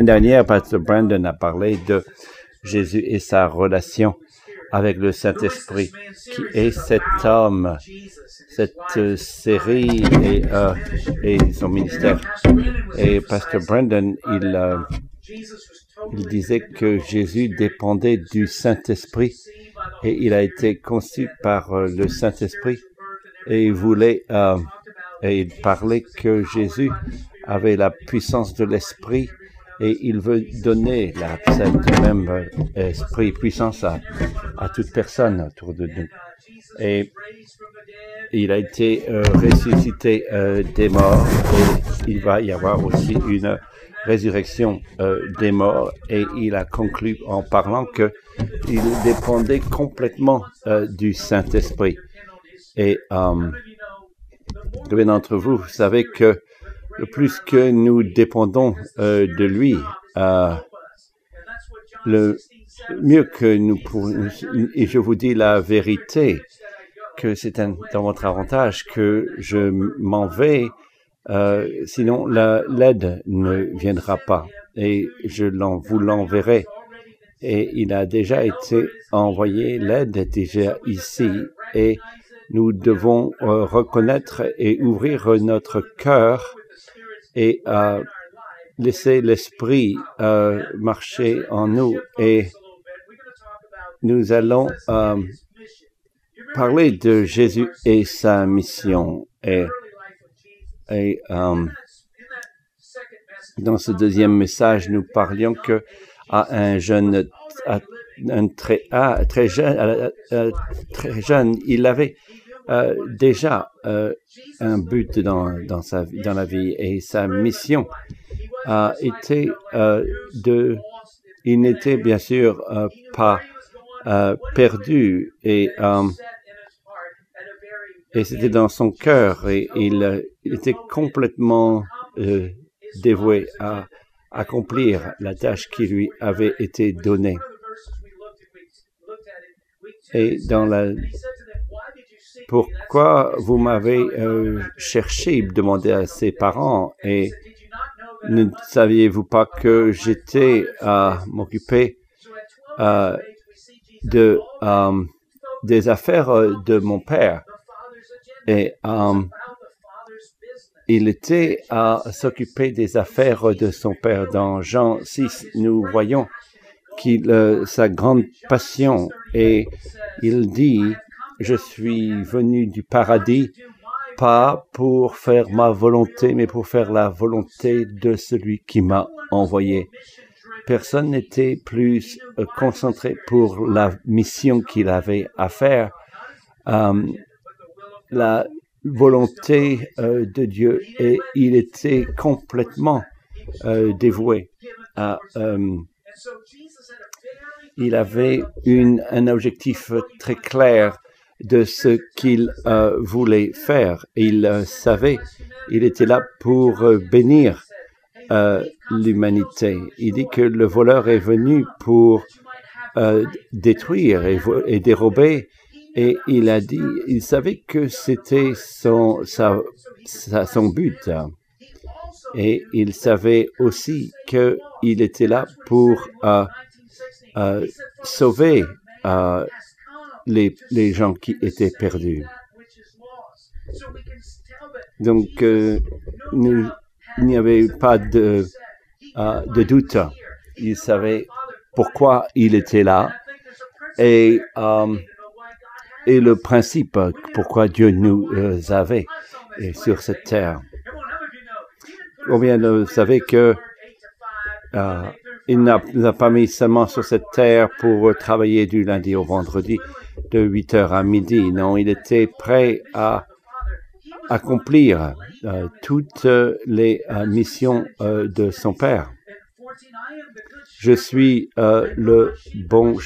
dernière, Pasteur Brandon a parlé de Jésus et sa relation avec le Saint-Esprit, qui est cet homme, cette euh, série et, euh, et son ministère. Et Pasteur Brandon, il, euh, il disait que Jésus dépendait du Saint-Esprit et il a été conçu par euh, le Saint-Esprit et il voulait euh, et il parlait que Jésus avait la puissance de l'Esprit et il veut donner la, cette même euh, esprit, puissance à, à toute personne autour de nous. Et il a été euh, ressuscité euh, des morts et il va y avoir aussi une résurrection des morts et il a conclu en parlant que il dépendait complètement du Saint-Esprit. Et combien d'entre vous, savez que plus que nous dépendons euh, de lui, euh, le mieux que nous pouvons, et je vous dis la vérité, que c'est dans votre avantage que je m'en vais, euh, sinon la- l'aide ne viendra pas et je vous l'enverrai. Et il a déjà été envoyé, l'aide est déjà ici et nous devons euh, reconnaître et ouvrir notre cœur et euh, laisser l'esprit euh, marcher en nous et nous allons euh, parler de Jésus et sa mission et, et dans ce deuxième message nous parlions que à un jeune à un très à- très jeune très jeune il avait euh, déjà euh, un but dans dans la vie et sa mission a été euh, de il n'était bien sûr pas perdu et et c'était dans son cœur et il, était complètement dévoué à accomplir la tâche qui lui avait été donnée. Et dans la pourquoi vous m'avez euh, cherché, demandé à ses parents et ne saviez-vous pas que j'étais à m'occuper euh, de euh, des affaires euh, de mon père? Et euh, il était à s'occuper des affaires de son père. Dans Jean 6, nous voyons qu'il euh, sa grande passion et il dit je suis venu du paradis pas pour faire ma volonté mais pour faire la volonté de celui qui m'a envoyé. Personne n'était plus euh, concentré pour la mission qu'il avait à faire. Euh, la volonté euh, de Dieu et il était complètement dévoué il avait un objectif très clair de ce qu'il euh, voulait faire. Il euh, savait, il était là pour euh, bénir euh, l'humanité. Il dit que le voleur est venu pour euh, détruire et, dérober. Et il a dit, il savait que c'était son, sa, sa- son but. Et il savait aussi qu'il était là pour sauver les, les gens qui étaient perdus. Donc, euh, il n'y avait pas de, euh, de doute. Il savait pourquoi il était là et, euh, et le principe pourquoi Dieu nous avait sur cette terre. Combien vous savez que il n'a pas mis seulement sur cette terre pour travailler du lundi au vendredi de 8 heures à midi. Non, il était prêt à accomplir euh, toutes les euh, missions euh, de son père. Je suis le bon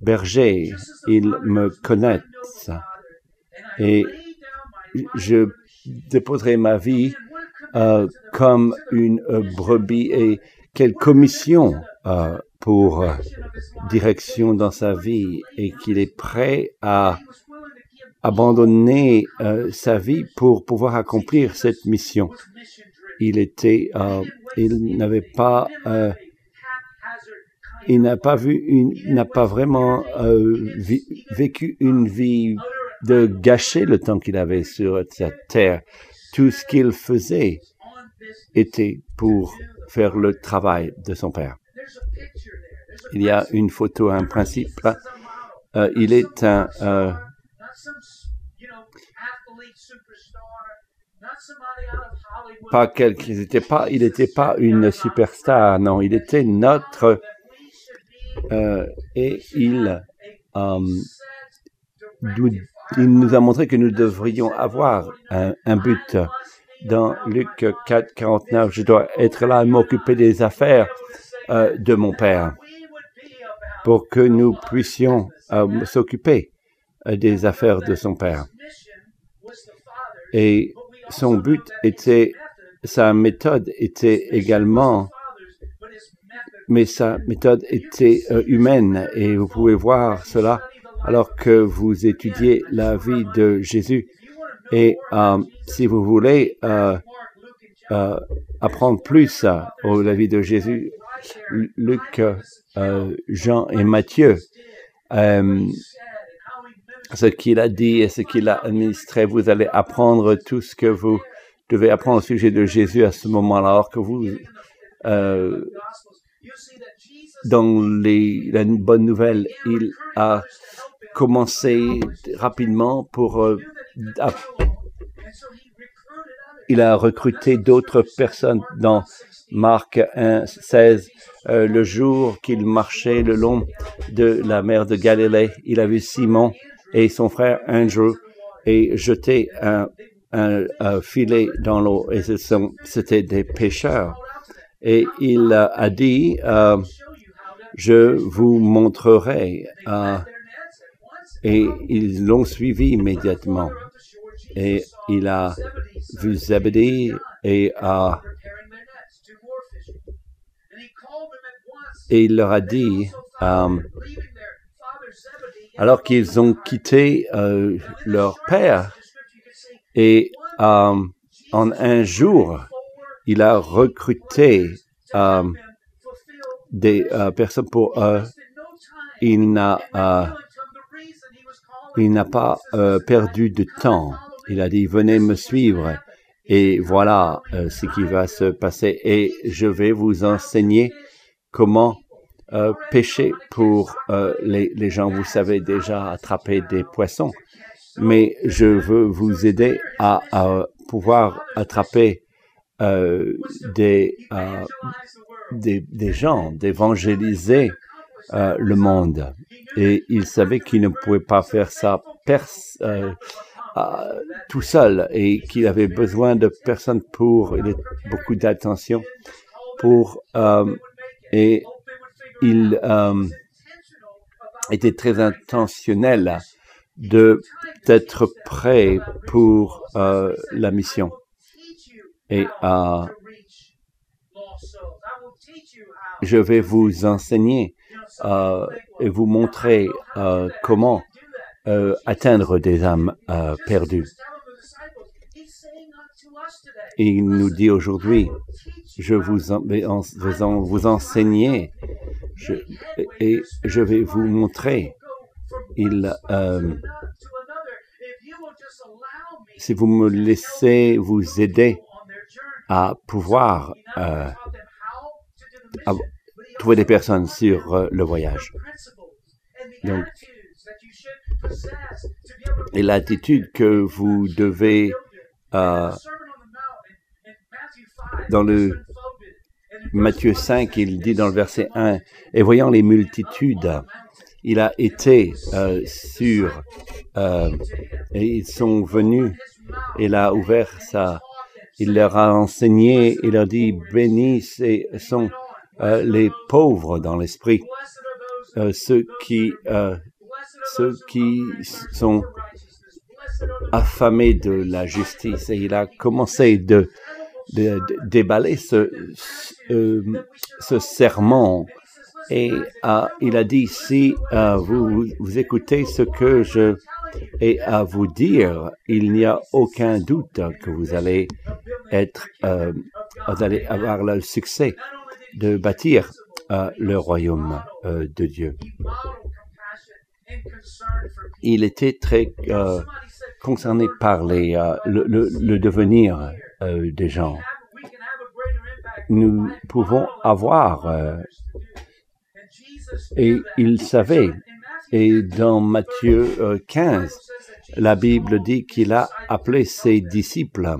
berger. Ils me connaissent et je déposerai ma vie comme une brebis et quelle commission euh, pour euh, direction dans sa vie et qu'il est prêt à abandonner euh, sa vie pour pouvoir accomplir cette mission. il était, euh, il n'avait pas, euh, il n'a pas vu une, n'a pas vraiment vi- vécu une vie de gâcher le temps qu'il avait sur cette terre. Tout ce qu'il faisait était pour faire le travail de son père. Il y a une photo, un principe. Euh, il est un, euh, pas il n'était pas, il n'était pas une superstar, non, il était notre, euh, et il, nous, il nous a montré que nous devrions avoir un but. Dans Luc 4, 49, je dois être là et m'occuper des affaires euh, de mon Père pour que nous puissions euh, s'occuper euh, des affaires de son Père. Et son but était, sa méthode était également, mais sa méthode était humaine et vous pouvez voir cela alors que vous étudiez la vie de Jésus. Et euh, si vous voulez euh, euh, apprendre plus euh, au la vie de Jésus, Luc, euh, Jean et Matthieu, euh, ce qu'il a dit et ce qu'il a administré, vous allez apprendre tout ce que vous devez apprendre au sujet de Jésus à ce moment-là, alors que vous, dans les, la bonne nouvelle, il a commencé rapidement pour, euh, à- il a recruté d'autres personnes dans Marc 1, 16, euh, le jour qu'il marchait le long de la mer de Galilée, il a vu Simon et son frère Andrew et jeter un, filet dans l'eau et c'était des pêcheurs. Et il a dit, euh, je vous montrerai. euh, et ils l'ont suivi immédiatement. Et il a vu Zebedee et, euh, et il leur a dit, euh, alors qu'ils ont quitté euh, leur père, et euh, en un jour, il a recruté des personnes pour eux. Il n'a il n'a pas euh, perdu de temps. Il a dit, venez me suivre. Et voilà euh, ce qui va se passer. Et je vais vous enseigner comment euh, pêcher pour les, gens. Vous savez déjà attraper des poissons. Mais je veux vous aider à, pouvoir attraper des gens, d'évangéliser euh, le monde. Et il savait qu'il ne pouvait pas faire ça euh, euh, tout seul et qu'il avait besoin de personnes pour il beaucoup d'attention pour et il était très intentionnel de d'être prêt pour la mission et je vais vous enseigner euh, et vous montrer euh, comment euh, atteindre des âmes perdues. Il nous dit aujourd'hui, je vous, en, en, vous, en, vous enseigner et je vais vous montrer. Il, si vous me laissez vous aider à pouvoir trouver des personnes sur euh, le voyage. Donc, et l'attitude que vous devez euh, dans le Matthieu 5, il dit dans le verset 1, et voyant les multitudes, il a été euh, sur, et ils sont venus, il a ouvert sa, il leur a enseigné, il leur dit, bénis sont euh, les pauvres dans l'esprit, euh, ceux qui, euh, ceux qui sont affamés de la justice. Et il a commencé de, déballer ce, ce, sermon. Et il a dit, si vous, vous écoutez ce que je ai à vous dire, il n'y a aucun doute que vous allez être euh, d'aller avoir le succès de bâtir euh, le royaume euh, de Dieu. Il était très euh, concerné par les, euh, le, le- le devenir euh, des gens. Nous pouvons avoir, et il savait, et dans Matthieu euh, 15, la Bible dit qu'il a appelé ses disciples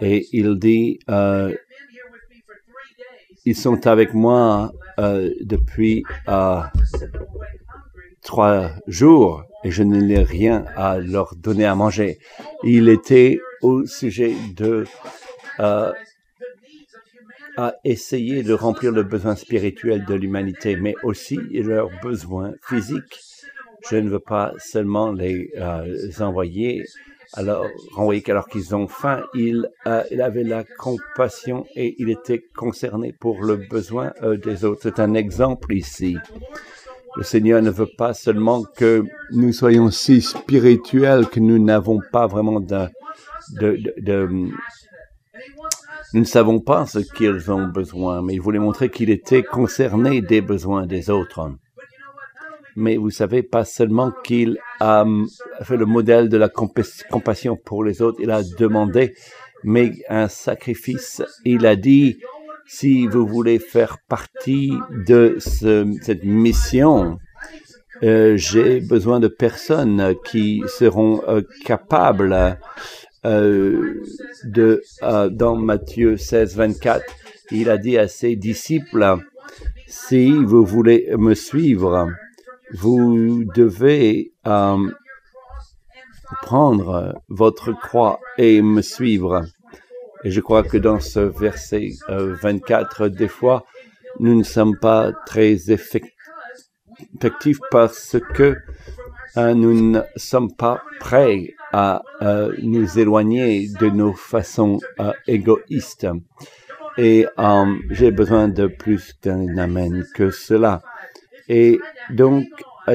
et il dit, euh, ils sont avec moi euh, depuis euh, trois jours et je n'ai rien à leur donner à manger. Il était au sujet de euh, essayer de remplir le besoin spirituel de l'humanité, mais aussi leurs besoins physiques. Je ne veux pas seulement les euh, envoyer alors renvoyer alors qu'ils ont faim. Il, euh, il avait la compassion et il était concerné pour le besoin euh, des autres. C'est un exemple ici. Le Seigneur ne veut pas seulement que nous soyons si spirituels que nous n'avons pas vraiment de, de, de, de- nous ne savons pas ce qu'ils ont besoin, mais il voulait montrer qu'il était concerné des besoins des autres. Mais vous savez, pas seulement qu'il a hum, fait le modèle de la compa- compassion pour les autres, il a demandé, mais un sacrifice. Il a dit, si vous voulez faire partie de ce- cette mission, euh, j'ai besoin de personnes qui seront euh, capables euh, de, dans Matthieu 16, 24, il a dit à ses disciples, si vous voulez me suivre, vous devez euh, prendre votre croix et me suivre. Et je crois que dans ce verset euh, 24, des fois, nous ne sommes pas très effec- effectifs parce que euh, nous ne sommes pas prêts à euh, nous éloigner de nos façons euh, égoïstes. Et euh, j'ai besoin de plus d'un amen que cela. Et donc,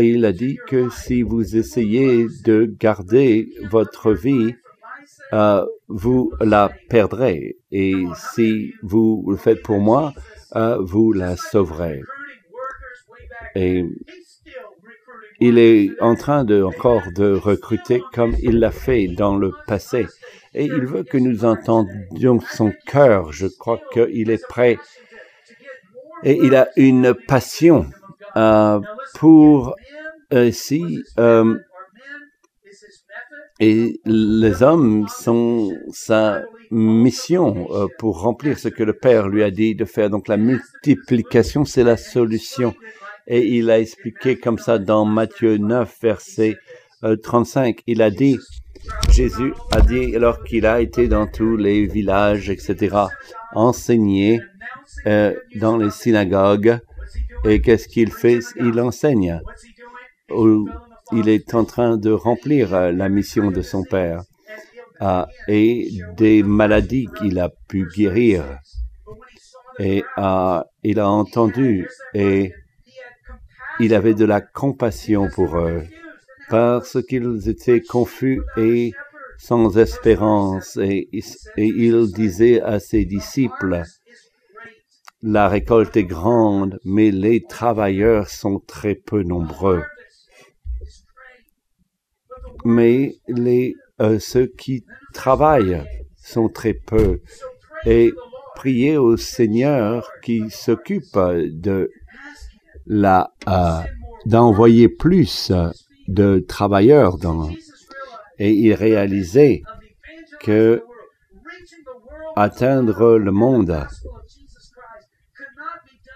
il a dit que si vous essayez de garder votre vie, euh, vous la perdrez. Et si vous le faites pour moi, euh, vous la sauverez. Et il est en train de encore de recruter comme il l'a fait dans le passé. Et il veut que nous entendions son cœur. Je crois qu'il est prêt. Et il a une passion euh, pour euh, si euh, et les hommes sont sa mission euh, pour remplir ce que le Père lui a dit de faire. Donc la multiplication, c'est la solution. Et il a expliqué comme ça dans Matthieu 9, verset euh, 35. Il a dit, Jésus a dit, alors qu'il a été dans tous les villages, etc., enseigné euh, dans les synagogues. Et qu'est-ce qu'il fait? Il enseigne. Il est en train de remplir euh, la mission de son Père. Ah, et des maladies qu'il a pu guérir. Et ah, il a entendu et il avait de la compassion pour eux parce qu'ils étaient confus et sans espérance. Et il disait à ses disciples, la récolte est grande, mais les travailleurs sont très peu nombreux. Mais les, euh, ceux qui travaillent sont très peu. Et priez au Seigneur qui s'occupe de la euh, d'envoyer plus de travailleurs dans et il réalisait que atteindre le monde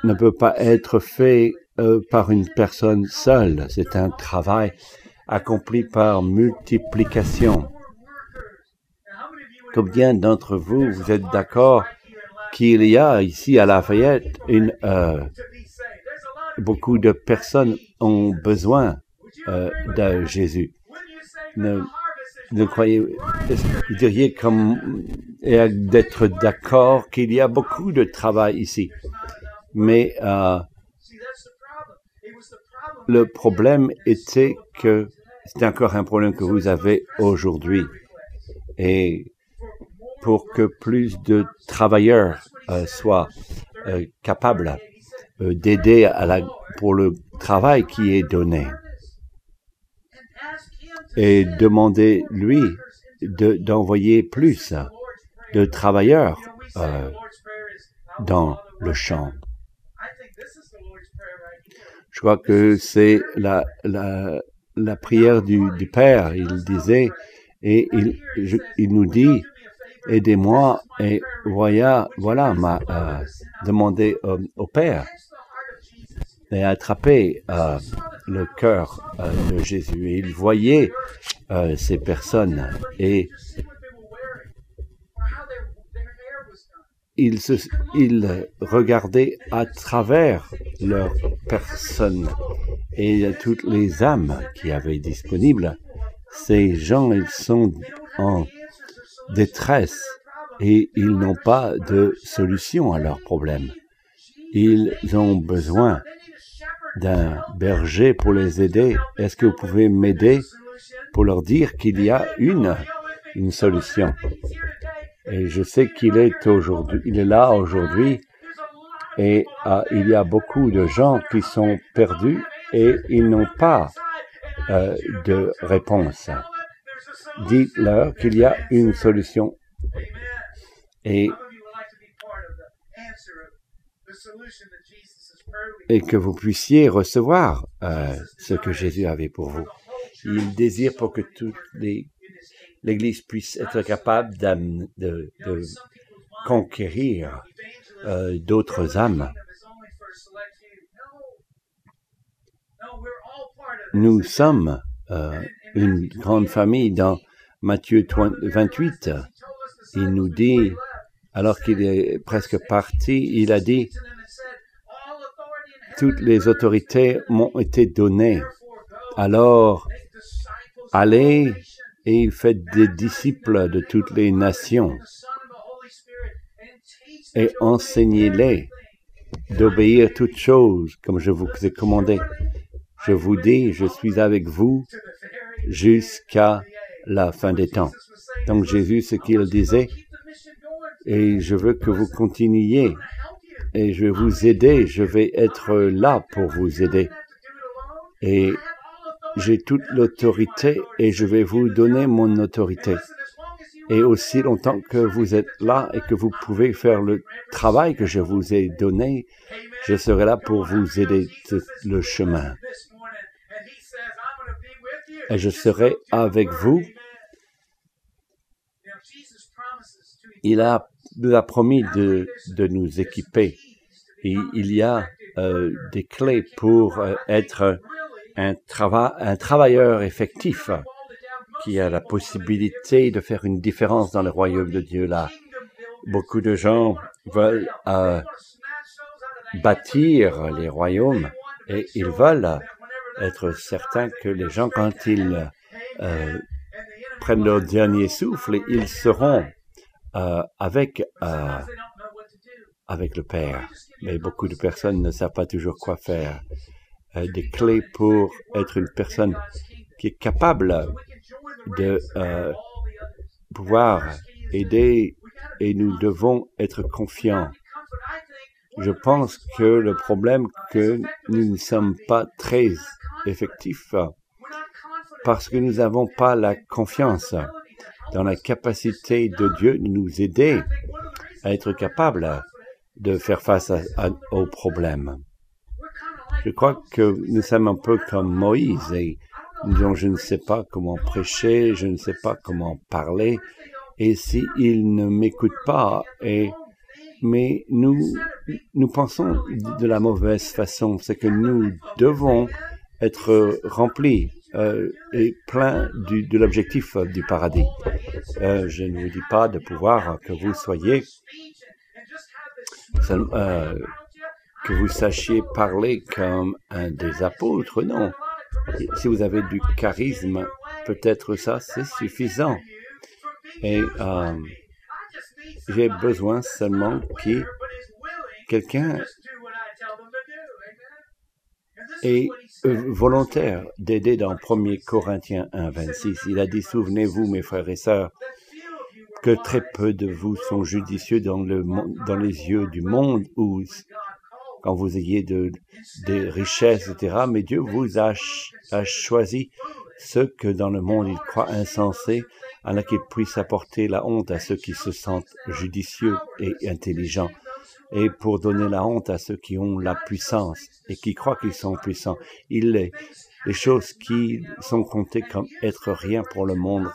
ne peut pas être fait euh, par une personne seule. C'est un travail accompli par multiplication. Combien d'entre vous, vous êtes d'accord qu'il y a ici à Lafayette une, euh, beaucoup de personnes ont besoin euh, de Jésus? Ne, croyez, vous diriez comme d'être d'accord qu'il y a beaucoup de travail ici. Mais euh, le problème était que c'est encore un problème que vous avez aujourd'hui. Et pour que plus de travailleurs euh, soient euh, capables d'aider pour le travail qui est donné et demander lui de- d'envoyer plus de travailleurs dans le champ. Je crois que c'est la, la, la prière du, du Père. Il disait, et il, il nous dit, aidez-moi et voilà, voilà m'a euh, demandé euh, au Père et attrapé euh, le cœur euh, de Jésus. Et il voyait ces personnes et il, se, il regardait à travers leur personne et toutes les âmes qui avaient disponibles. Ces gens, ils sont en détresse et ils n'ont pas de solution à leurs problèmes. Ils ont besoin d'un berger pour les aider. Est-ce que vous pouvez m'aider pour leur dire qu'il y a une, une solution? Et je sais qu'il est aujourd'hui, il est là aujourd'hui et euh, il y a beaucoup de gens qui sont perdus et ils n'ont pas euh, de réponse. Dites-leur qu'il y a une solution et, et que vous puissiez recevoir euh, ce que Jésus avait pour vous. Il désire pour que toutes les l'Église puisse être capable d'am- de, de conquérir euh, d'autres âmes. Nous sommes euh, une grande famille dans Matthieu 20 28. Il nous dit, alors qu'il est presque parti, il a dit, toutes les autorités m'ont été données. Alors, allez et faites des disciples de toutes les nations et enseignez-les d'obéir toutes choses comme je vous ai commandé. Je vous dis, je suis avec vous jusqu'à la fin des temps. Donc Jésus, ce qu'il disait, et je veux que vous continuiez, et je vais vous aider, je vais être là pour vous aider. Et j'ai toute l'autorité et je vais vous donner mon autorité. Et aussi longtemps que vous êtes là et que vous pouvez faire le travail que je vous ai donné, je serai là pour vous aider le chemin. Et je serai avec vous. Il a, nous a promis de, de nous équiper. Et il y a euh, des clés pour euh, être un, un travailleur effectif qui a la possibilité de faire une différence dans le royaume de Dieu là. Beaucoup de gens veulent euh, bâtir les royaumes et ils veulent être certains que les gens, quand ils euh, prennent leur dernier souffle, ils seront euh, avec, avec le Père. Mais beaucoup de personnes ne savent pas toujours quoi faire. Euh, des clés pour être une personne qui est capable de euh, pouvoir aider et nous devons être confiants. Je pense que le problème que nous ne sommes pas très effectifs parce que nous n'avons pas la confiance dans la capacité de Dieu de nous aider à être capables de faire face aux problèmes. Je crois que nous sommes un peu comme Moïse et disons, je ne sais pas comment prêcher, je ne sais pas comment parler, et s'il ne m'écoute pas, et, mais nous, nous pensons de la mauvaise façon, c'est que nous devons être remplis euh, et pleins du, de l'objectif du paradis. Euh, je ne vous dis pas de pouvoir que vous soyez, que vous sachiez parler comme un des apôtres, non. Si vous avez du charisme, peut-être ça, c'est suffisant. Et euh, j'ai besoin seulement que quelqu'un est volontaire d'aider dans 1 Corinthiens 1, 26. Il a dit, souvenez-vous, mes frères et sœurs, que très peu de vous sont judicieux dans les yeux du monde ou quand vous ayez de, des richesses, etc. Mais Dieu vous a, ch- a choisi ceux que dans le monde il croit insensés, afin qu'il puisse apporter la honte à ceux qui se sentent judicieux et intelligents, et pour donner la honte à ceux qui ont la puissance et qui croient qu'ils sont puissants. Il les, les choses qui sont comptées comme être rien pour le monde,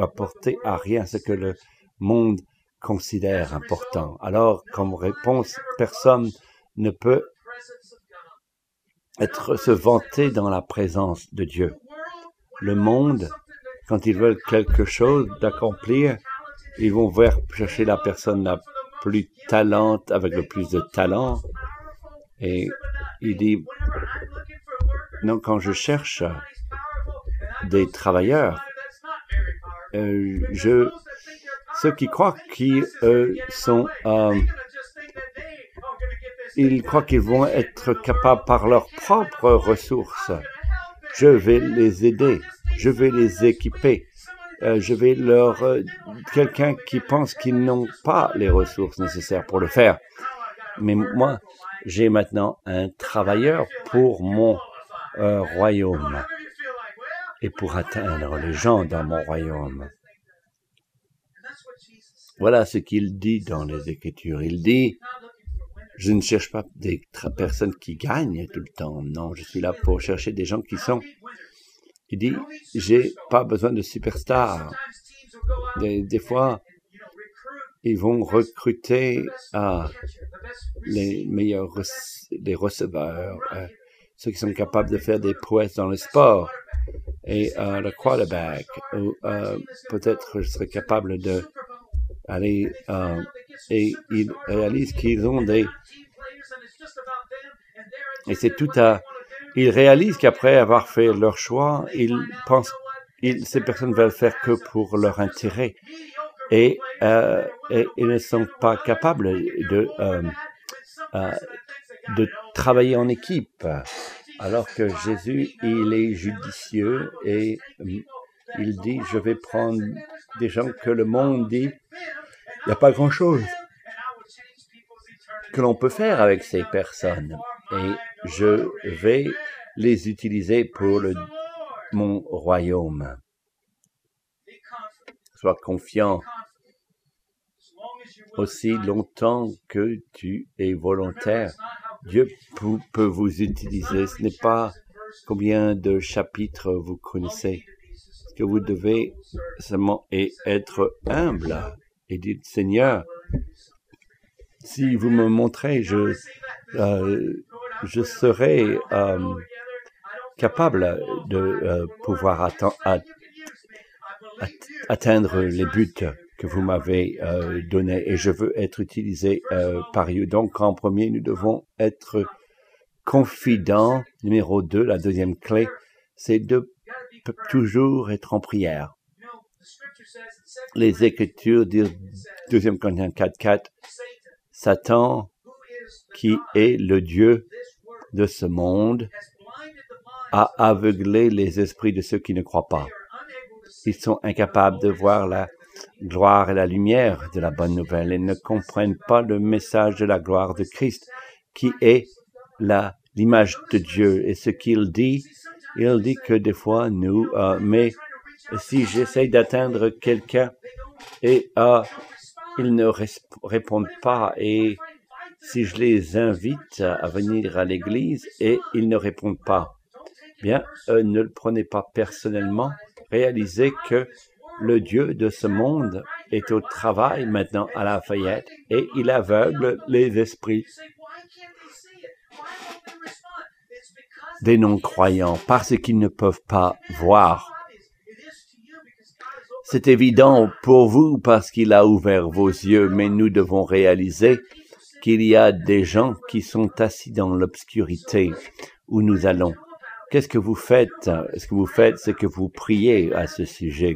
apporter à rien ce que le monde considère important. Alors, comme réponse, personne ne peut être se vanter dans la présence de Dieu. Le monde, quand ils veulent quelque chose d'accomplir, ils vont chercher la personne la plus talente, avec le plus de talent. Et il dit, non, quand je cherche des travailleurs, euh, ceux qui croient qu'ils sont, euh, ils croient qu'ils vont être capables par leurs propres ressources. Je vais les aider, je vais les équiper, euh, je vais leur euh, quelqu'un qui pense qu'ils n'ont pas les ressources nécessaires pour le faire. Mais moi, j'ai maintenant un travailleur pour mon euh, royaume et pour atteindre les gens dans mon royaume. Voilà ce qu'il dit dans les Écritures. Il dit, je ne cherche pas des personnes qui gagnent tout le temps. Non, je suis là pour chercher des gens qui sont. Il dit, j'ai pas besoin de superstars. Des, fois, ils vont recruter ah, les meilleurs les receveurs, euh, ceux qui sont capables de faire des prouesses dans le sport. Et euh, le quarterback, ou euh, peut-être je serais capable de aller euh, et ils réalisent qu'ils ont des et c'est tout à ils réalisent qu'après avoir fait leur choix, ils pensent ils, ces personnes veulent faire que pour leur intérêt et, euh, et ils ne sont pas capables de euh, euh, de travailler en équipe. Alors que Jésus, il est judicieux et il dit, je vais prendre des gens que le monde dit, il n'y a pas grand-chose que l'on peut faire avec ces personnes. Et je vais les utiliser pour mon royaume. Sois confiant aussi longtemps que tu es volontaire. Dieu peut vous utiliser. Ce n'est pas combien de chapitres vous connaissez. Que vous devez seulement être humble et dire Seigneur, si vous me montrez, je, euh, je serai euh, capable de euh, pouvoir atteindre les buts que vous m'avez donnés et je veux être utilisé par eux. Donc, en premier, nous devons être confidents. Numéro deux, la deuxième clé, c'est de p- toujours être en prière. Les Écritures disent, 2 Corinthiens 4, 4, Satan, qui est le Dieu de ce monde, a aveuglé les esprits de ceux qui ne croient pas. Ils sont incapables de voir la gloire et la lumière de la bonne nouvelle et ne comprennent pas le message de la gloire de Christ, qui est l'image de Dieu. Et ce qu'il dit, il dit que des fois nous, euh, mais si j'essaye d'atteindre quelqu'un et euh, ils ne répondent pas et si je les invite à venir à l'église et ils ne répondent pas, bien, euh, ne le prenez pas personnellement. Réalisez que le Dieu de ce monde est au travail maintenant à Lafayette et il aveugle les esprits des non-croyants parce qu'ils ne peuvent pas voir. C'est évident pour vous parce qu'il a ouvert vos yeux, mais nous devons réaliser qu'il y a des gens qui sont assis dans l'obscurité où nous allons. Qu'est-ce que vous faites? Ce que vous faites, c'est que vous priez à ce sujet.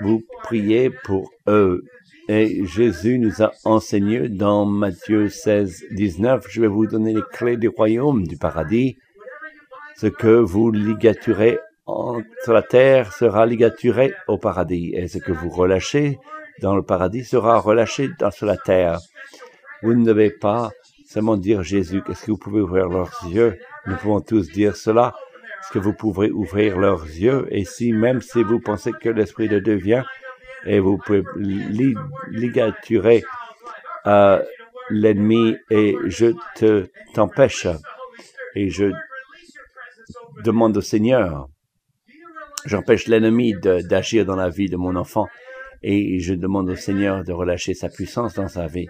Vous priez pour eux. Et Jésus nous a enseigné dans Matthieu 16, 19, je vais vous donner les clés du royaume du paradis. Ce que vous ligaturez en- sur la terre sera ligaturé au paradis, et ce que vous relâchez dans le paradis sera relâché dans, sur la terre. Vous ne devez pas seulement dire Jésus. Est-ce que vous pouvez ouvrir leurs yeux? Nous pouvons tous dire cela. Est-ce que vous pouvez ouvrir leurs yeux Et si même si vous pensez que l'Esprit de Dieu vient, et vous pouvez li- ligaturer euh, l'ennemi et je te t'empêche et je demande au Seigneur, j'empêche l'ennemi d'agir dans la vie de mon enfant et je demande au Seigneur de relâcher sa puissance dans sa vie.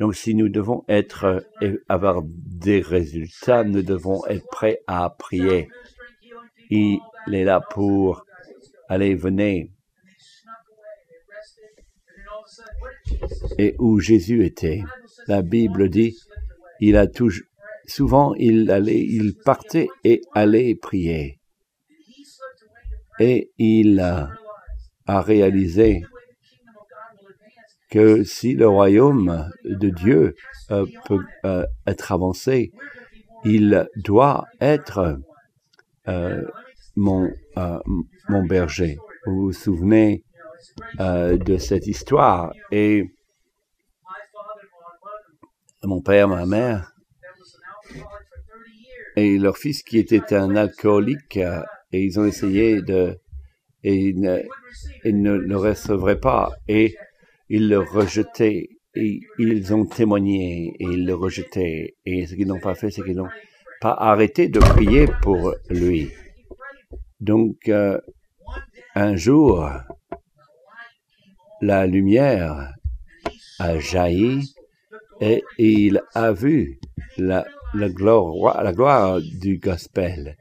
Donc si nous devons être euh, avoir des résultats, nous devons être prêts à prier. Il est là pour aller, venez. Et où Jésus était, la Bible dit, il a toujours, souvent il partait et allait prier. Et il a, réalisé que si le royaume de Dieu euh, peut euh, être avancé, il doit être euh, mon berger. Vous vous souvenez euh, de cette histoire. Et mon père, ma mère et leur fils qui était un alcoolique euh, et ils ont essayé de et ils ne, le recevraient pas. Et ils le rejetaient. Et ils ont témoigné et ils le rejetaient. Et ce qu'ils n'ont pas fait c'est qu'ils n'ont pas arrêté de prier pour lui. Donc euh, un jour la lumière a jailli et il a vu la, gloire du gospel.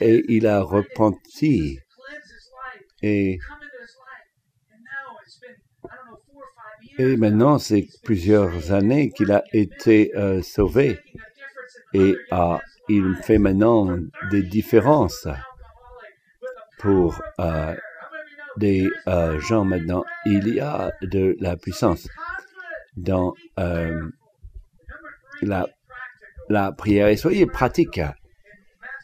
Et il a repenti. Et, et maintenant c'est plusieurs années qu'il a été euh, sauvé. Et euh, il fait maintenant des différences pour euh, des euh, gens maintenant. Il y a de la puissance dans euh, la, la prière. Et soyez pratiques.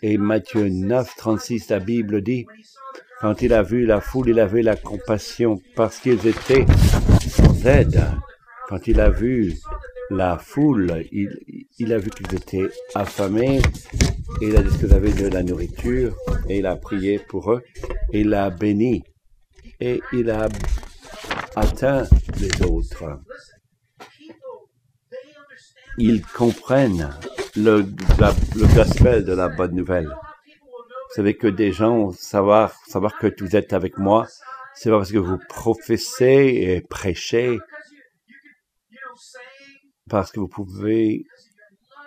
Et Matthieu 9, 36, la Bible dit, quand il a vu la foule, il avait la compassion parce qu'ils étaient sans aide. Quand il a vu la foule, il, il a vu qu'ils étaient affamés, et il a dit qu'ils avaient de la nourriture, et il a prié pour eux, et il a béni, et il a atteint les autres. Ils comprennent le, gospel de la bonne nouvelle. Vous savez que des gens savoir savoir que vous êtes avec moi, c'est pas parce que vous professez et prêchez, parce que vous pouvez,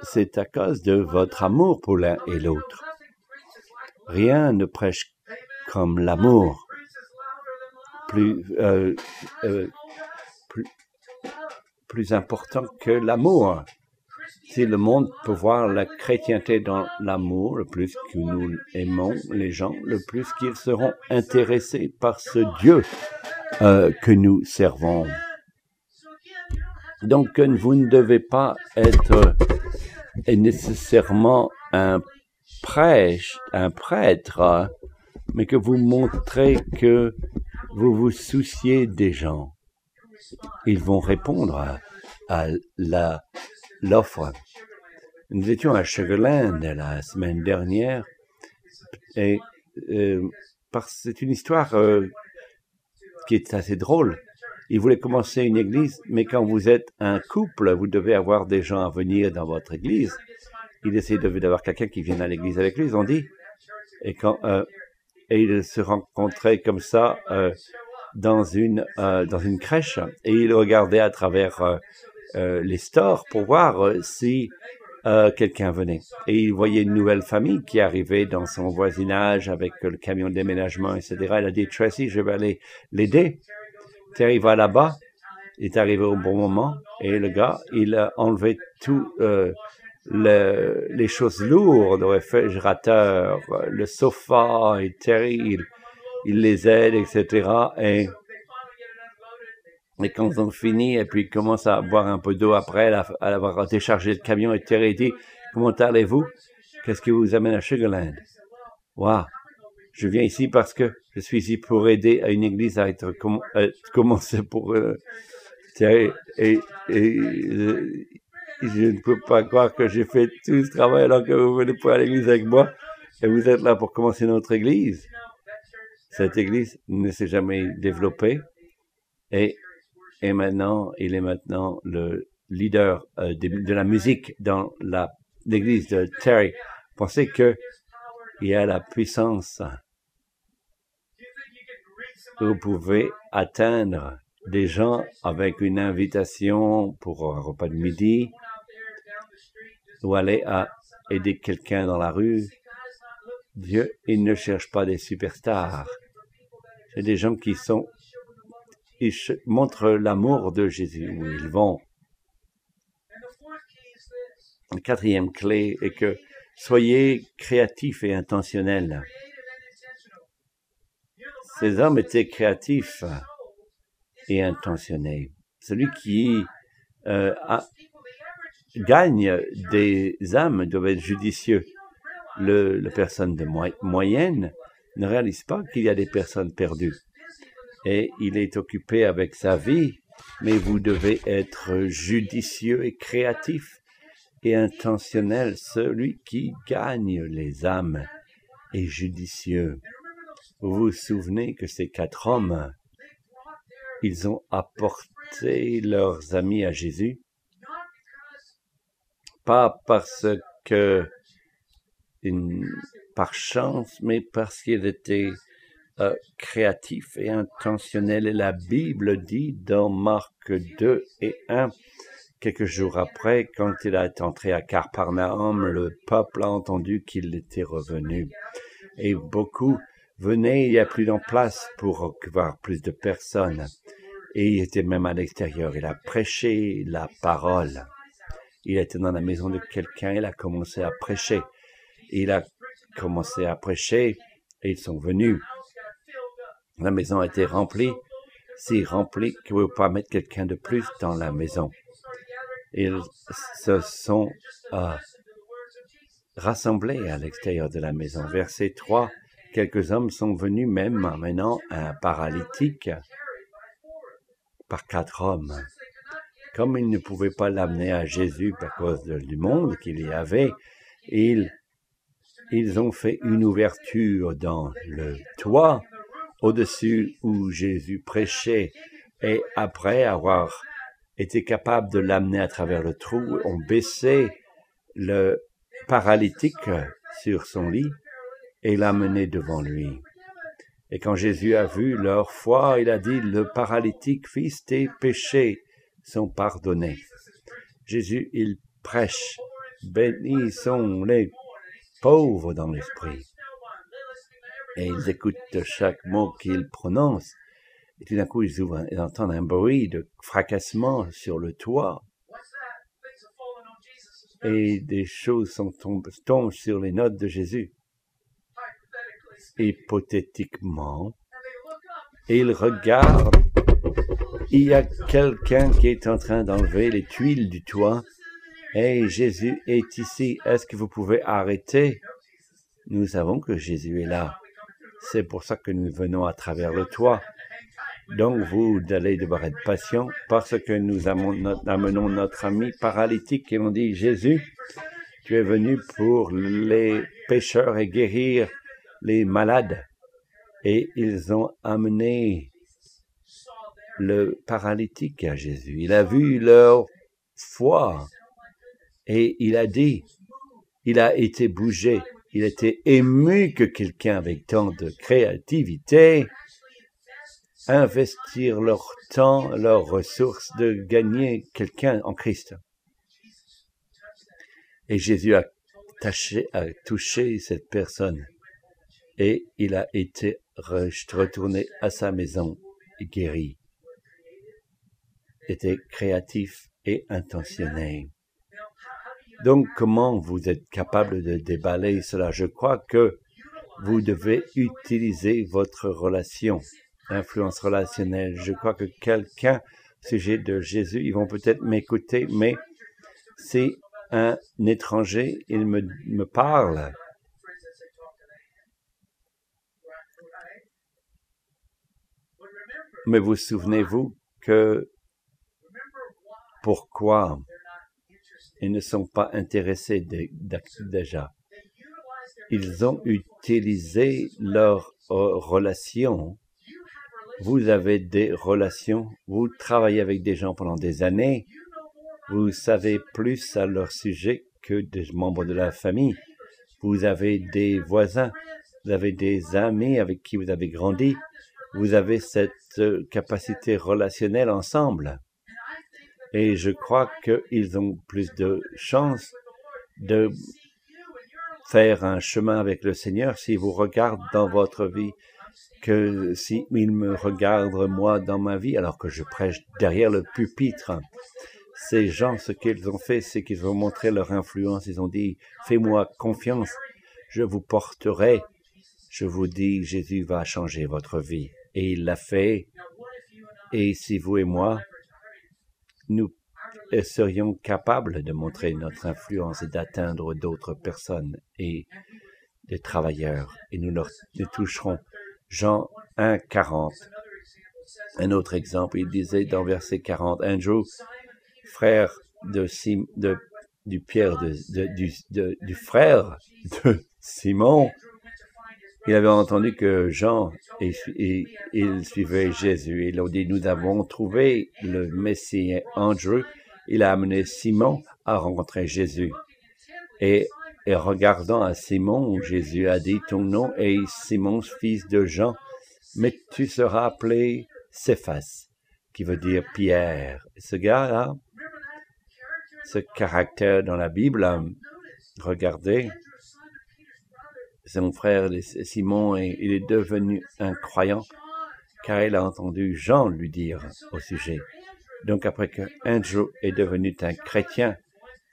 c'est à cause de votre amour pour l'un et l'autre. Rien ne prêche comme l'amour. Plus, euh, euh, plus, plus important que l'amour. Si le monde peut voir la chrétienté dans l'amour, le plus que nous aimons les gens, le plus qu'ils seront intéressés par ce Dieu euh, que nous servons. Donc, vous ne devez pas être nécessairement un prêche, un prêtre, mais que vous montrez que vous vous souciez des gens. Ils vont répondre à, à la l'offre. Nous étions à Sugarland la semaine dernière et euh, c'est une histoire euh, qui est assez drôle. Ils voulaient commencer une église, mais quand vous êtes un couple, vous devez avoir des gens à venir dans votre église. Ils essayaient d'avoir quelqu'un qui vienne à l'église avec lui, ils ont dit. Et quand euh, et ils se rencontraient comme ça euh, dans une euh, dans une crèche et ils regardaient à travers euh, euh, les stores pour voir euh, si euh, quelqu'un venait. Et il voyait une nouvelle famille qui arrivait dans son voisinage avec le camion de déménagement, etc. Il a dit, Tracy, je vais aller l'aider. Terry va là-bas. Il est arrivé au bon moment. Et le gars, il a enlevé tout le, les choses lourdes, le réfrigérateur, le sofa, et Terry, il, il les aide, etc. Et et quand ils ont fini, et puis ils commencent à boire un peu d'eau après, à, avoir déchargé le camion, et Terry dit, comment allez-vous? Qu'est-ce qui vous amène à Sugarland? Wow! Je viens ici parce que je suis ici pour aider à une église à être com à commencer pour euh, et euh, je ne peux pas croire que j'ai fait tout ce travail alors que vous venez pour à l'église avec moi et vous êtes là pour commencer notre église. Cette église ne s'est jamais développée et, et maintenant, il est maintenant le leader euh, de, de la musique dans la l'église de Terry. Pensez que il y a la puissance. Vous pouvez atteindre des gens avec une invitation pour un repas de midi ou aller à aider quelqu'un dans la rue. Dieu, il ne cherche pas des superstars. C'est des gens qui sont, ils montrent l'amour de Jésus où ils vont. La quatrième clé est que soyez créatifs et intentionnels. Ces hommes étaient créatifs et intentionnés. Celui qui euh, a, gagne des âmes doit être judicieux. Le, la personne de moyenne ne réalise pas qu'il y a des personnes perdues. Et il est occupé avec sa vie, mais vous devez être judicieux et créatif et intentionnel. Celui qui gagne les âmes est judicieux. Vous vous souvenez que ces quatre hommes, ils ont apporté leurs amis à Jésus, pas parce que par chance, mais parce qu'ils étaient euh, créatifs et intentionnels. Et la Bible dit dans Marc 2 et 1, quelques jours après, quand il est entré à Carparnaum, le peuple a entendu qu'il était revenu. Et beaucoup venaient, il n'y a plus d'en place pour voir plus de personnes. Et il était même à l'extérieur. Il a prêché la parole. Il était dans la maison de quelqu'un, il a commencé à prêcher. Il a commencé à prêcher et ils sont venus. La maison a été remplie, si remplie que vous pas mettre quelqu'un de plus dans la maison. Ils se sont euh, rassemblés à l'extérieur de la maison. Verset 3, quelques hommes sont venus même maintenant un paralytique par quatre hommes. Comme ils ne pouvaient pas l'amener à Jésus à cause du monde qu'il y avait, ils ont fait une ouverture dans le toit au-dessus où Jésus prêchait et après avoir été capable de l'amener à travers le trou, ont baissé le paralytique sur son lit et l'a mené devant lui. Et quand Jésus a vu leur foi, il a dit, le paralytique, fils, tes péchés sont pardonnés. Jésus, il prêche, bénis sont les pauvres dans l'esprit. Et ils écoutent chaque mot qu'ils prononcent. Et tout d'un coup, ils entendent un bruit de fracassement sur le toit. Et des choses sont tombent, tombent sur les notes de Jésus. Hypothétiquement, ils regardent. Il y a quelqu'un qui est en train d'enlever les tuiles du toit Hey, Jésus est ici. Est-ce que vous pouvez arrêter? Nous savons que Jésus est là. C'est pour ça que nous venons à travers le toit. Donc vous allez devoir être patient parce que nous amenons notre ami paralytique et on dit Jésus, tu es venu pour les pécheurs et guérir les malades. Et ils ont amené le paralytique à Jésus. Il a vu leur foi et il a dit, il a été bougé, il était ému que quelqu'un avec tant de créativité investir leur temps, leurs ressources de gagner quelqu'un en Christ. Et Jésus a, tâché, a touché cette personne et il a été retourné à sa maison guéri était créatif et intentionné. Donc comment vous êtes capable de déballer cela? Je crois que vous devez utiliser votre relation, influence relationnelle. Je crois que quelqu'un sujet de Jésus, ils vont peut-être m'écouter, mais c'est un étranger, il me, me parle. Mais vous souvenez-vous que pourquoi ils ne sont pas intéressés déjà Ils ont utilisé leurs relations. Vous avez des relations, vous travaillez avec des gens pendant des années, vous savez plus à leur sujet que des membres de la famille. Vous avez des voisins, vous avez des amis avec qui vous avez grandi. Vous avez cette capacité relationnelle ensemble. Et je crois qu'ils ont plus de chances de faire un chemin avec le Seigneur s'ils vous regardent dans votre vie que s'ils me regardent moi dans ma vie alors que je prêche derrière le pupitre. Ces gens, ce qu'ils ont fait, c'est qu'ils ont montré leur influence. Ils ont dit, fais-moi confiance, je vous porterai. Je vous dis, Jésus va changer votre vie. Et il l'a fait. Et si vous et moi, nous serions capables de montrer notre influence et d'atteindre d'autres personnes et des travailleurs, et nous leur toucherons. Jean 1, 40. Un autre exemple, il disait dans verset 40, Andrew, frère de, Sim, de du Pierre, de, du, du frère de Simon, il avait entendu que Jean et, il suivait Jésus. Il a dit, nous avons trouvé le Messie Andrew. Il a amené Simon à rencontrer Jésus. Et, et regardant à Simon, Jésus a dit, ton nom est Simon, fils de Jean, mais tu seras appelé Céphas, qui veut dire Pierre. Ce gars-là, ce caractère dans la Bible, regardez, son frère Simon, il est devenu un croyant car il a entendu Jean lui dire au sujet. Donc après que Andrew est devenu un chrétien,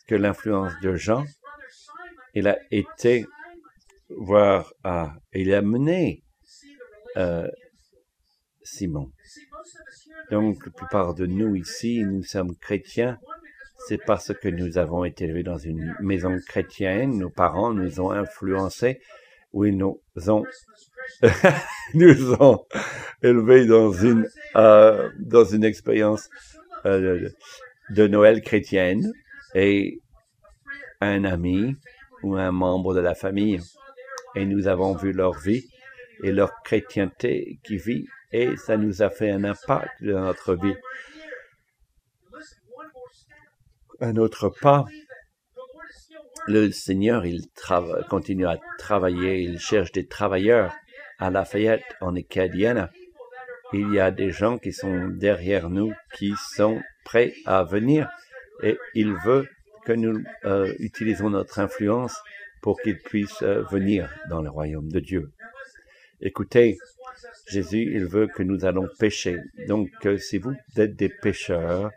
que l'influence de Jean, il a été voir, ah, il a mené euh, Simon. Donc la plupart de nous ici, nous sommes chrétiens, c'est parce que nous avons été élevés dans une maison chrétienne, nos parents nous ont influencés oui, nous ont, nous ont élevés dans une, euh, dans une expérience euh, de Noël chrétienne et un ami ou un membre de la famille. Et nous avons vu leur vie et leur chrétienté qui vit et ça nous a fait un impact dans notre vie. Un autre pas le Seigneur, il continue à travailler, il cherche des travailleurs à Lafayette, en Acadienne. Il y a des gens qui sont derrière nous, qui sont prêts à venir et il veut que nous euh, utilisons notre influence pour qu'ils puissent euh, venir dans le royaume de Dieu. Écoutez, Jésus, il veut que nous allons pécher. Donc, euh, si vous êtes des pécheurs,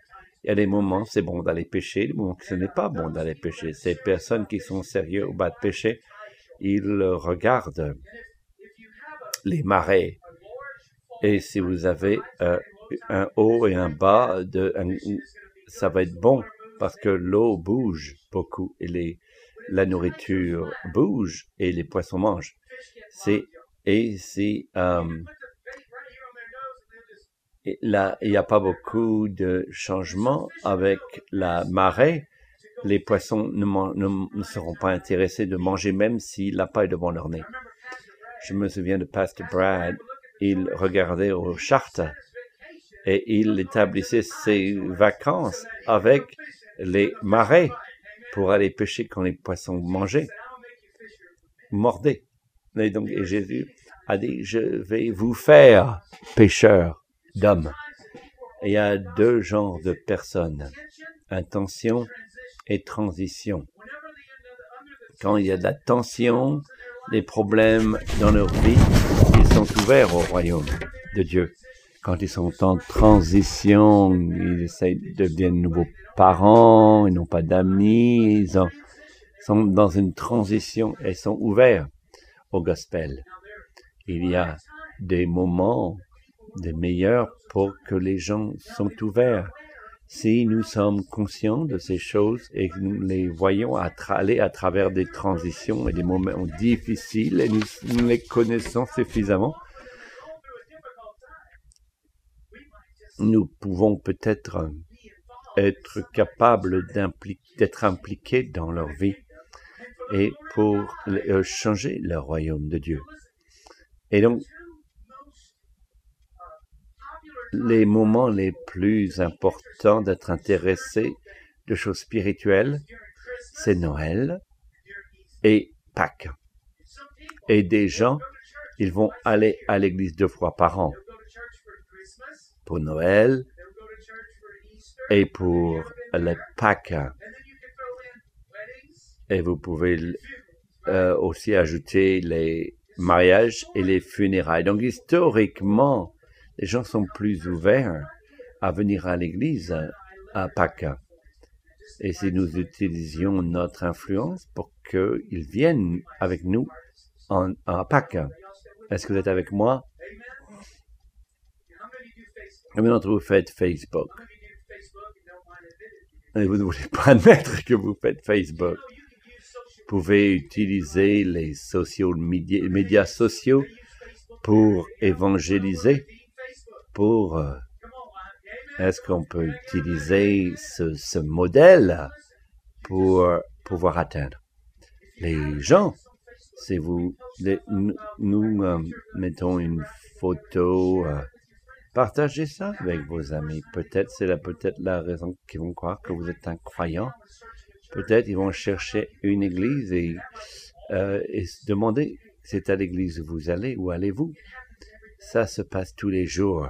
il y a des moments, c'est bon d'aller pêcher, des moments ce n'est pas bon d'aller pêcher. Ces personnes qui sont sérieux au bas de pêcher, ils regardent les marais. Et si vous avez euh, un haut et un bas, de, ça va être bon parce que l'eau bouge beaucoup et les, la nourriture bouge et les poissons mangent. C'est et si euh, là, il n'y a pas beaucoup de changements avec la marée. Les poissons ne, seront pas intéressés de manger même si la paille devant leur nez. Je me souviens de Pastor Brad, il regardait aux chartes et il établissait ses vacances avec les marais pour aller pêcher quand les poissons mangeaient, mordaient. Et donc, Jésus a dit, je vais vous faire pêcheurs d'hommes. Il y a deux genres de personnes, intention et transition. Quand il y a de la tension, des problèmes dans leur vie, ils sont ouverts au royaume de Dieu. Quand ils sont en transition, ils essaient de devenir nouveaux parents, ils n'ont pas d'amis, ils sont dans une transition et sont ouverts au gospel. Il y a des moments des meilleurs pour que les gens sont ouverts. Si nous sommes conscients de ces choses et que nous les voyons aller à travers des transitions et des moments difficiles et nous, les connaissons suffisamment, nous pouvons peut-être être capables d'être impliqués dans leur vie et pour euh, changer le royaume de Dieu. Et donc, les moments les plus importants d'être intéressé de choses spirituelles, c'est Noël et Pâques. Et des gens, ils vont aller à l'église deux fois par an pour Noël et pour les Pâques. Et vous pouvez euh, aussi ajouter les mariages et les funérailles. Donc historiquement, les gens sont plus ouverts à venir à l'église à Pâques. Et si nous utilisions notre influence pour qu'ils viennent avec nous en, à Pâques. Est-ce que vous êtes avec moi? Combien d'entre vous faites Facebook? Vous ne voulez pas admettre que vous faites Facebook. Vous pouvez utiliser les médias sociaux pour évangéliser, pour euh, est-ce qu'on peut utiliser ce, modèle pour pouvoir atteindre les gens? Si vous, nous, euh, mettons une photo, euh, partagez ça avec vos amis. Peut-être c'est peut-être la raison qu'ils vont croire que vous êtes un croyant. Peut-être ils vont chercher une église et, et se demander c'est à l'église où vous allez, où allez-vous? Ça se passe tous les jours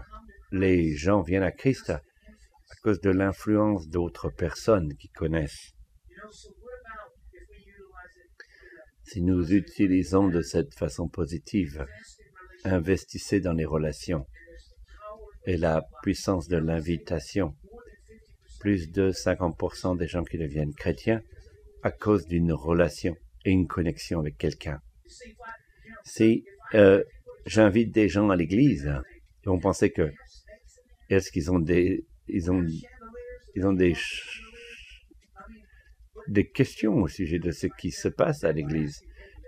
les gens viennent à Christ à cause de l'influence d'autres personnes qui connaissent. Si nous utilisons de cette façon positive, investissez dans les relations et la puissance de l'invitation. Plus de 50% des gens qui deviennent chrétiens à cause d'une relation et une connexion avec quelqu'un. Si euh, j'invite des gens à l'église, ils vont penser que est-ce qu'ils ont des, questions au sujet de ce qui se passe à l'église?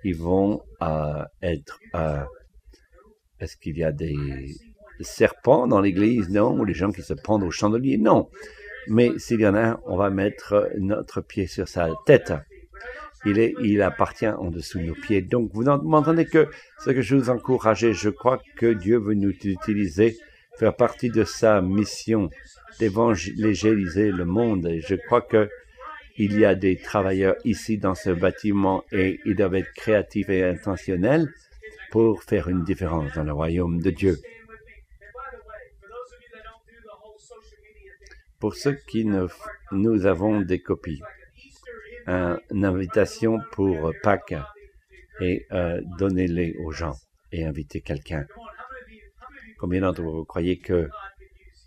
Ils vont euh, être, euh, est-ce qu'il y a des serpents dans l'église? Non. Ou les gens qui se pendent au chandelier? Non. Mais s'il y en a on va mettre notre pied sur sa tête. Il, est, il appartient en dessous de nos pieds. Donc, vous m'entendez que ce que je vous encourage, je crois que Dieu veut nous utiliser faire partie de sa mission d'évangéliser le monde. Et je crois que il y a des travailleurs ici dans ce bâtiment et ils doivent être créatifs et intentionnels pour faire une différence dans le royaume de Dieu. Pour ceux qui ne, nous avons des copies, une invitation pour Pâques et euh, donnez-les aux gens et invitez quelqu'un. Combien d'entre vous croyez que,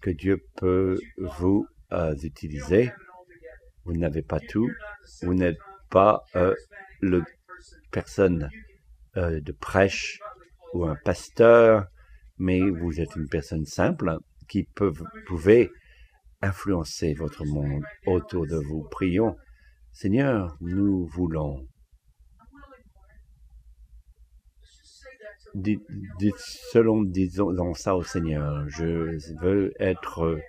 que Dieu peut vous euh, utiliser? Vous n'avez pas tout. Vous n'êtes pas euh, le personne euh, de prêche ou un pasteur, mais vous êtes une personne simple qui peut, pouvez influencer votre monde autour de vous. Prions. Seigneur, nous voulons dites, selon disons ça au Seigneur. Je veux être,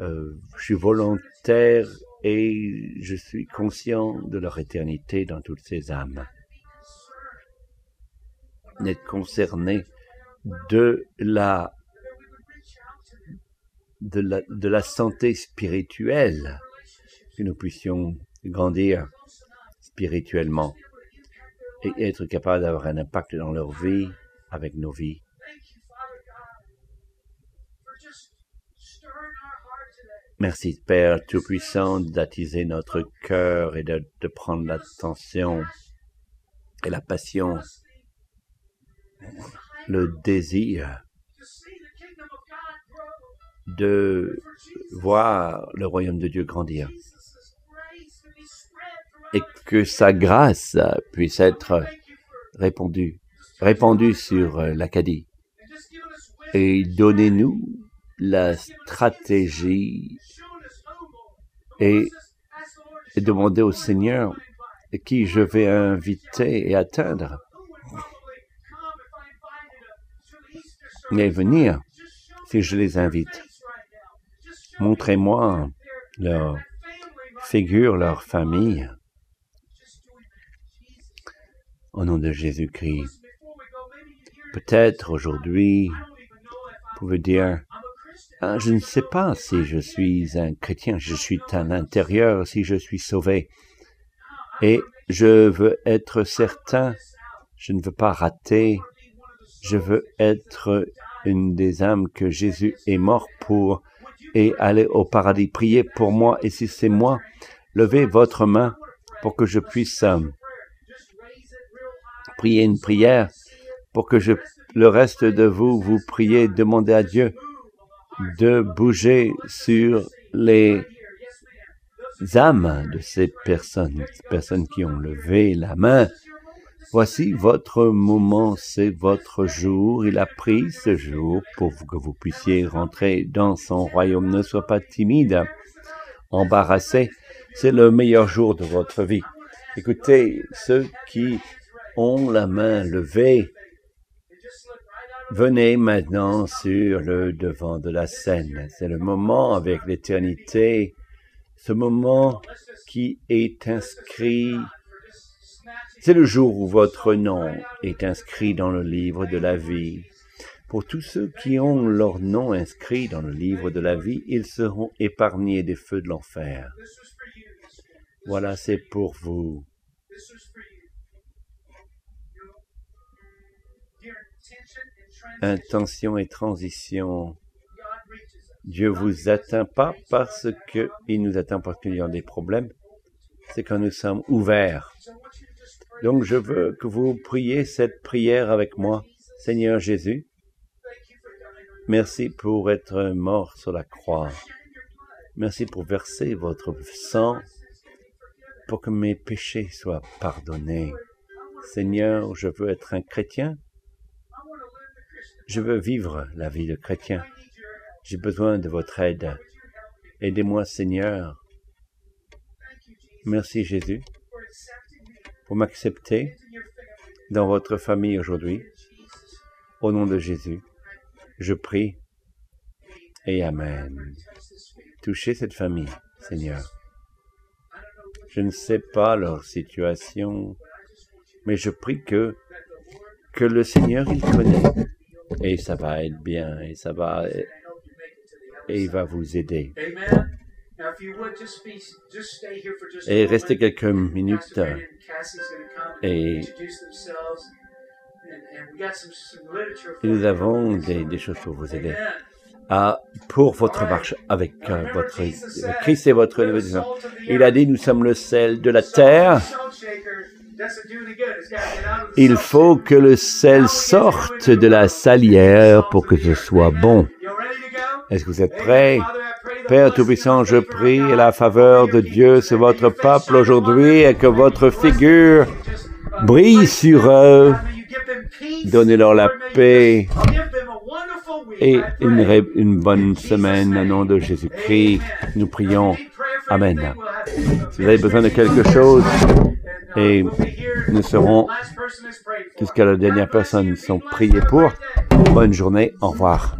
euh, je suis volontaire et je suis conscient de leur éternité dans toutes ces âmes. D'être concerné de la, de la, de la santé spirituelle, que nous puissions grandir spirituellement et être capable d'avoir un impact dans leur vie avec nos vies. Merci, Père Tout-Puissant, d'attiser notre cœur et de, de prendre l'attention et la passion, le désir de voir le royaume de Dieu grandir. Et que sa grâce puisse être répandue répandu sur euh, l'Acadie. Et donnez-nous la stratégie et, demandez au Seigneur qui je vais inviter et atteindre. Et venir si je les invite. Montrez-moi leur figure, leur famille. Au nom de Jésus-Christ. Peut-être aujourd'hui, vous pouvez dire, ah, je ne sais pas si je suis un chrétien, je suis à l'intérieur, si je suis sauvé. Et je veux être certain, je ne veux pas rater, je veux être une des âmes que Jésus est mort pour et aller au paradis. Priez pour moi et si c'est moi, levez votre main pour que je puisse euh, prier une prière, pour que je, le reste de vous, vous priez, demandez à Dieu de bouger sur les âmes de ces personnes, personnes qui ont levé la main. Voici votre moment, c'est votre jour. Il a pris ce jour pour que vous puissiez rentrer dans son royaume. Ne sois pas timide, embarrassé. C'est le meilleur jour de votre vie. Écoutez, ceux qui ont la main levée, venez maintenant sur le devant de la scène. C'est le moment avec l'éternité ce moment qui est inscrit, c'est le jour où votre nom est inscrit dans le livre de la vie. Pour tous ceux qui ont leur nom inscrit dans le livre de la vie, ils seront épargnés des feux de l'enfer. Voilà, c'est pour vous. Intention et transition Dieu vous atteint pas parce que il nous atteint parce qu'il y a des problèmes. C'est quand nous sommes ouverts. Donc je veux que vous priez cette prière avec moi. Seigneur Jésus, merci pour être mort sur la croix. Merci pour verser votre sang pour que mes péchés soient pardonnés. Seigneur, je veux être un chrétien. Je veux vivre la vie de chrétien. J'ai besoin de votre aide. Aidez-moi, Seigneur. Merci, Jésus, pour m'accepter dans votre famille aujourd'hui. Au nom de Jésus, je prie et Amen. Touchez cette famille, Seigneur. Je ne sais pas leur situation, mais je prie que, le Seigneur, il connaît. Et ça va être bien, et ça va et il va vous aider. Et restez quelques minutes. Et nous avons des, choses pour vous aider. Ah, pour votre marche avec euh, votre Christ et votre Il a dit, nous sommes le sel de la terre. Il faut que le sel sorte de la salière pour que ce soit bon. Est-ce que vous êtes prêts? Père Tout-Puissant, je prie la faveur de Dieu sur votre peuple aujourd'hui et que votre figure brille sur eux. Donnez-leur la paix et une, une bonne semaine au nom de Jésus-Christ. Nous prions. Amen. Si vous avez besoin de quelque chose, et nous serons jusqu'à la dernière personne sont priés pour. Bonne journée. Au revoir.